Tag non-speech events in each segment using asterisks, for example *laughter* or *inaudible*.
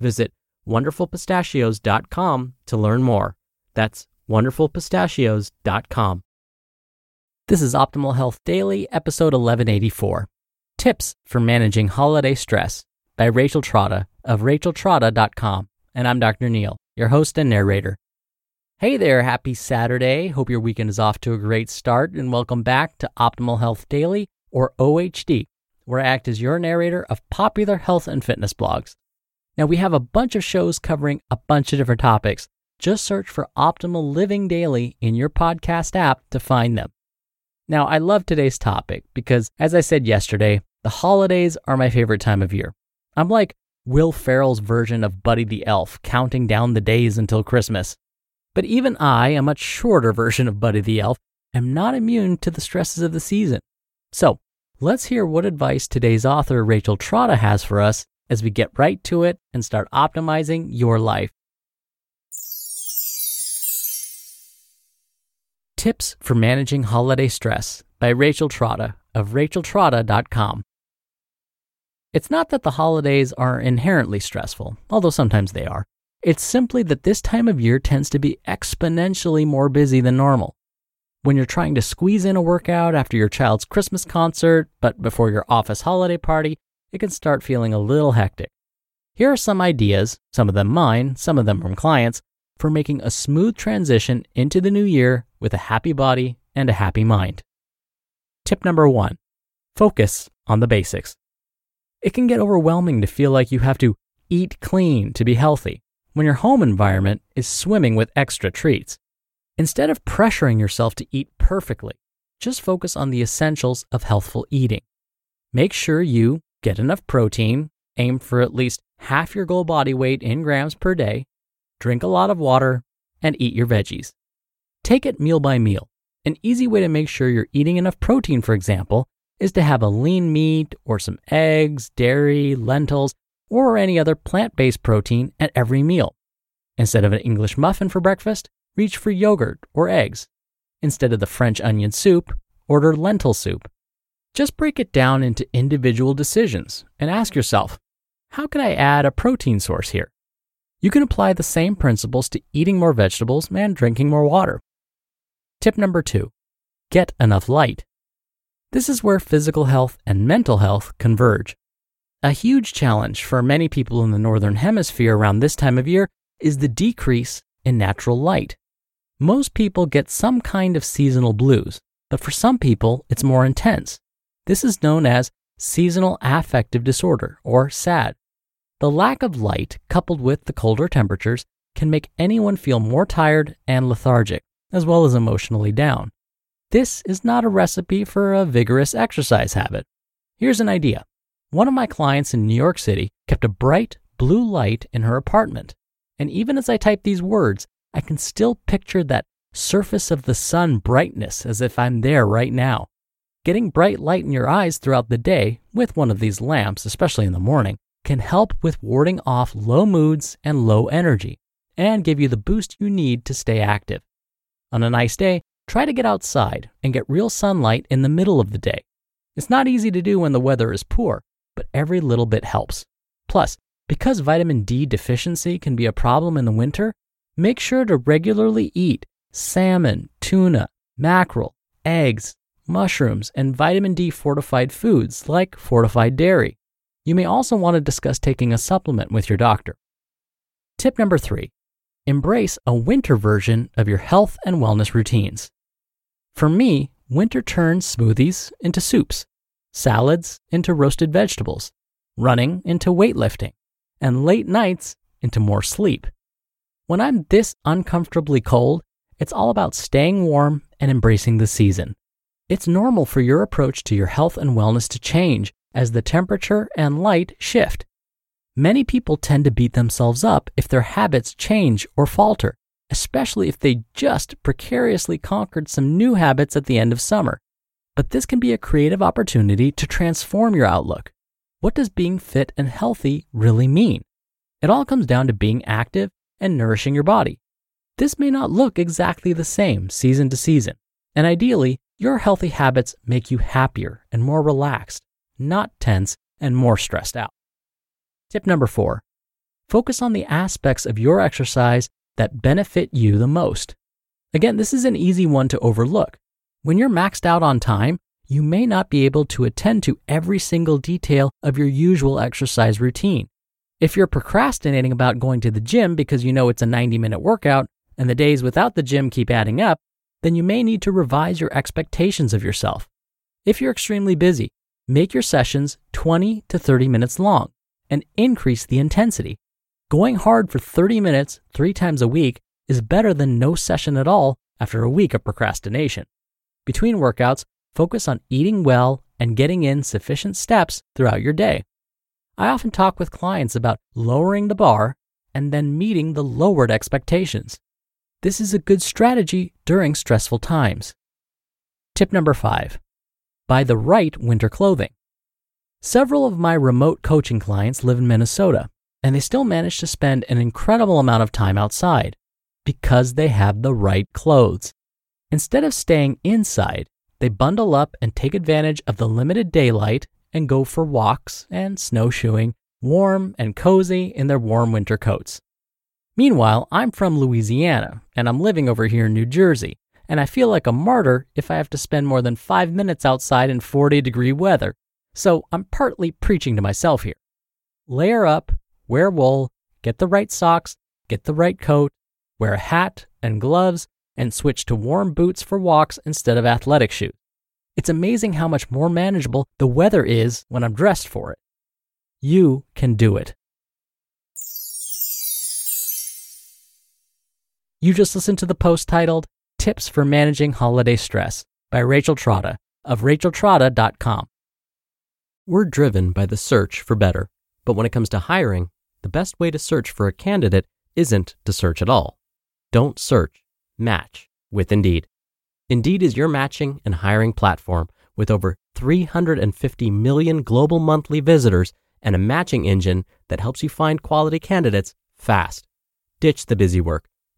Visit wonderfulpistachios.com to learn more. That's wonderfulpistachios.com. This is Optimal Health Daily, episode 1184 Tips for Managing Holiday Stress by Rachel Trotta of racheltrotta.com. And I'm Dr. Neal, your host and narrator. Hey there, happy Saturday. Hope your weekend is off to a great start, and welcome back to Optimal Health Daily, or OHD, where I act as your narrator of popular health and fitness blogs. Now, we have a bunch of shows covering a bunch of different topics. Just search for Optimal Living Daily in your podcast app to find them. Now, I love today's topic because, as I said yesterday, the holidays are my favorite time of year. I'm like Will Ferrell's version of Buddy the Elf, counting down the days until Christmas. But even I, a much shorter *laughs* version of Buddy the Elf, am not immune to the stresses of the season. So, let's hear what advice today's author Rachel Trotta has for us as we get right to it and start optimizing your life. Tips for Managing Holiday Stress by Rachel Trotta of racheltrotta.com. It's not that the holidays are inherently stressful, although sometimes they are. It's simply that this time of year tends to be exponentially more busy than normal. When you're trying to squeeze in a workout after your child's Christmas concert, but before your office holiday party, it can start feeling a little hectic. Here are some ideas, some of them mine, some of them from clients, for making a smooth transition into the new year with a happy body and a happy mind. Tip number one focus on the basics. It can get overwhelming to feel like you have to eat clean to be healthy when your home environment is swimming with extra treats. Instead of pressuring yourself to eat perfectly, just focus on the essentials of healthful eating. Make sure you get enough protein, aim for at least half your goal body weight in grams per day, drink a lot of water, and eat your veggies. Take it meal by meal. An easy way to make sure you're eating enough protein, for example, is to have a lean meat or some eggs, dairy, lentils, or any other plant based protein at every meal. Instead of an English muffin for breakfast, reach for yogurt or eggs. Instead of the French onion soup, order lentil soup. Just break it down into individual decisions and ask yourself, how can I add a protein source here? You can apply the same principles to eating more vegetables and drinking more water. Tip number two get enough light. This is where physical health and mental health converge. A huge challenge for many people in the Northern Hemisphere around this time of year is the decrease in natural light. Most people get some kind of seasonal blues, but for some people, it's more intense. This is known as seasonal affective disorder, or SAD. The lack of light, coupled with the colder temperatures, can make anyone feel more tired and lethargic, as well as emotionally down. This is not a recipe for a vigorous exercise habit. Here's an idea one of my clients in New York City kept a bright blue light in her apartment. And even as I type these words, I can still picture that surface of the sun brightness as if I'm there right now. Getting bright light in your eyes throughout the day with one of these lamps, especially in the morning, can help with warding off low moods and low energy. and give you the boost you need to stay active. On a nice day, try to get outside and get real sunlight in the middle of the day. It's not easy to do when the weather is poor, but every little bit helps. Plus, because vitamin D deficiency can be a problem in the winter, make sure to regularly eat salmon, tuna, mackerel, eggs, mushrooms, and vitamin D fortified foods like fortified dairy. You may also want to discuss taking a supplement with your doctor. Tip number three embrace a winter version of your health and wellness routines. For me, winter turns smoothies into soups, salads into roasted vegetables, running into weightlifting, and late nights into more sleep. When I'm this uncomfortably cold, it's all about staying warm and embracing the season. It's normal for your approach to your health and wellness to change as the temperature and light shift. Many people tend to beat themselves up if their habits change or falter, especially if they just precariously conquered some new habits at the end of summer. But this can be a creative opportunity to transform your outlook. What does being fit and healthy really mean? It all comes down to being active and nourishing your body. This may not look exactly the same season to season, and ideally, your healthy habits make you happier and more relaxed, not tense and more stressed out. Tip number four focus on the aspects of your exercise that benefit you the most. Again, this is an easy one to overlook. When you're maxed out on time, you may not be able to attend to every single detail of your usual exercise routine. If you're procrastinating about going to the gym because you know it's a 90 minute workout and the days without the gym keep adding up, then you may need to revise your expectations of yourself. If you're extremely busy, make your sessions 20 to 30 minutes long and increase the intensity. Going hard for 30 minutes three times a week is better than no session at all after a week of procrastination. Between workouts, focus on eating well and getting in sufficient steps throughout your day. I often talk with clients about lowering the bar and then meeting the lowered expectations. This is a good strategy during stressful times. Tip number five buy the right winter clothing. Several of my remote coaching clients live in Minnesota, and they still manage to spend an incredible amount of time outside because they have the right clothes. Instead of staying inside, they bundle up and take advantage of the limited daylight and go for walks and snowshoeing, warm and cozy in their warm winter coats. Meanwhile, I'm from Louisiana and I'm living over here in New Jersey, and I feel like a martyr if I have to spend more than five minutes outside in 40 degree weather so I'm partly preaching to myself here. Layer up, wear wool, get the right socks, get the right coat, wear a hat and gloves, and switch to warm boots for walks instead of athletic shoes. It's amazing how much more manageable the weather is when I'm dressed for it. You can do it. You just listened to the post titled Tips for Managing Holiday Stress by Rachel Trotta of racheltrotta.com. We're driven by the search for better. But when it comes to hiring, the best way to search for a candidate isn't to search at all. Don't search, match with Indeed. Indeed is your matching and hiring platform with over 350 million global monthly visitors and a matching engine that helps you find quality candidates fast. Ditch the busy work.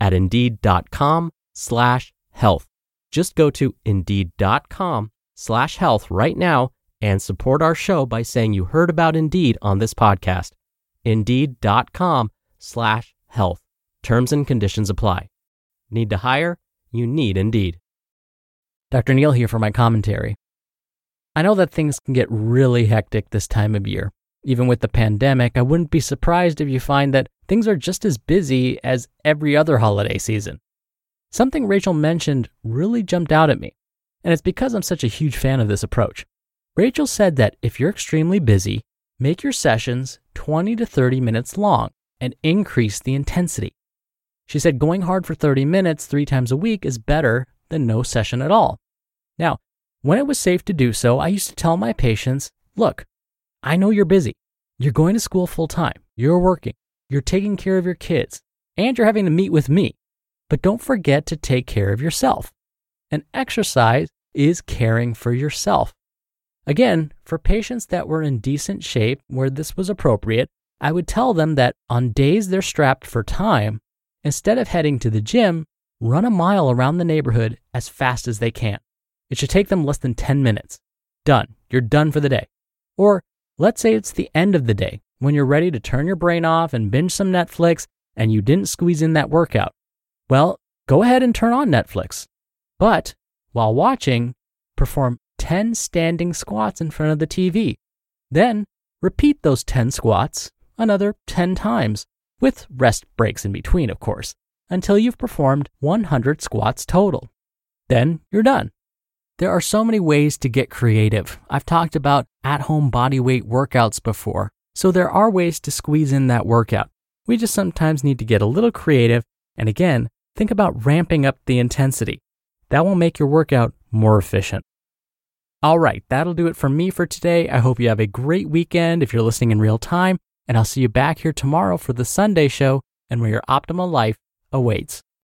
at indeed.com slash health. Just go to indeed.com slash health right now and support our show by saying you heard about Indeed on this podcast. Indeed.com slash health. Terms and conditions apply. Need to hire? You need Indeed. Dr. Neal here for my commentary. I know that things can get really hectic this time of year. Even with the pandemic, I wouldn't be surprised if you find that things are just as busy as every other holiday season. Something Rachel mentioned really jumped out at me and it's because I'm such a huge fan of this approach. Rachel said that if you're extremely busy, make your sessions 20 to 30 minutes long and increase the intensity. She said going hard for 30 minutes three times a week is better than no session at all. Now, when it was safe to do so, I used to tell my patients look, I know you're busy. You're going to school full time. You're working. You're taking care of your kids. And you're having to meet with me. But don't forget to take care of yourself. And exercise is caring for yourself. Again, for patients that were in decent shape where this was appropriate, I would tell them that on days they're strapped for time, instead of heading to the gym, run a mile around the neighborhood as fast as they can. It should take them less than 10 minutes. Done. You're done for the day. Or let's say it's the end of the day when you're ready to turn your brain off and binge some Netflix and you didn't squeeze in that workout. Well, go ahead and turn on Netflix. But while watching, perform 10 standing squats in front of the TV. Then repeat those 10 squats another 10 times, with rest breaks in between, of course, until you've performed 100 squats total. Then you're done. There are so many ways to get creative. I've talked about at home bodyweight workouts before, so there are ways to squeeze in that workout. We just sometimes need to get a little creative and again, think about ramping up the intensity. That will make your workout more efficient. All right, that'll do it for me for today. I hope you have a great weekend if you're listening in real time, and I'll see you back here tomorrow for the Sunday show and where your optimal life awaits.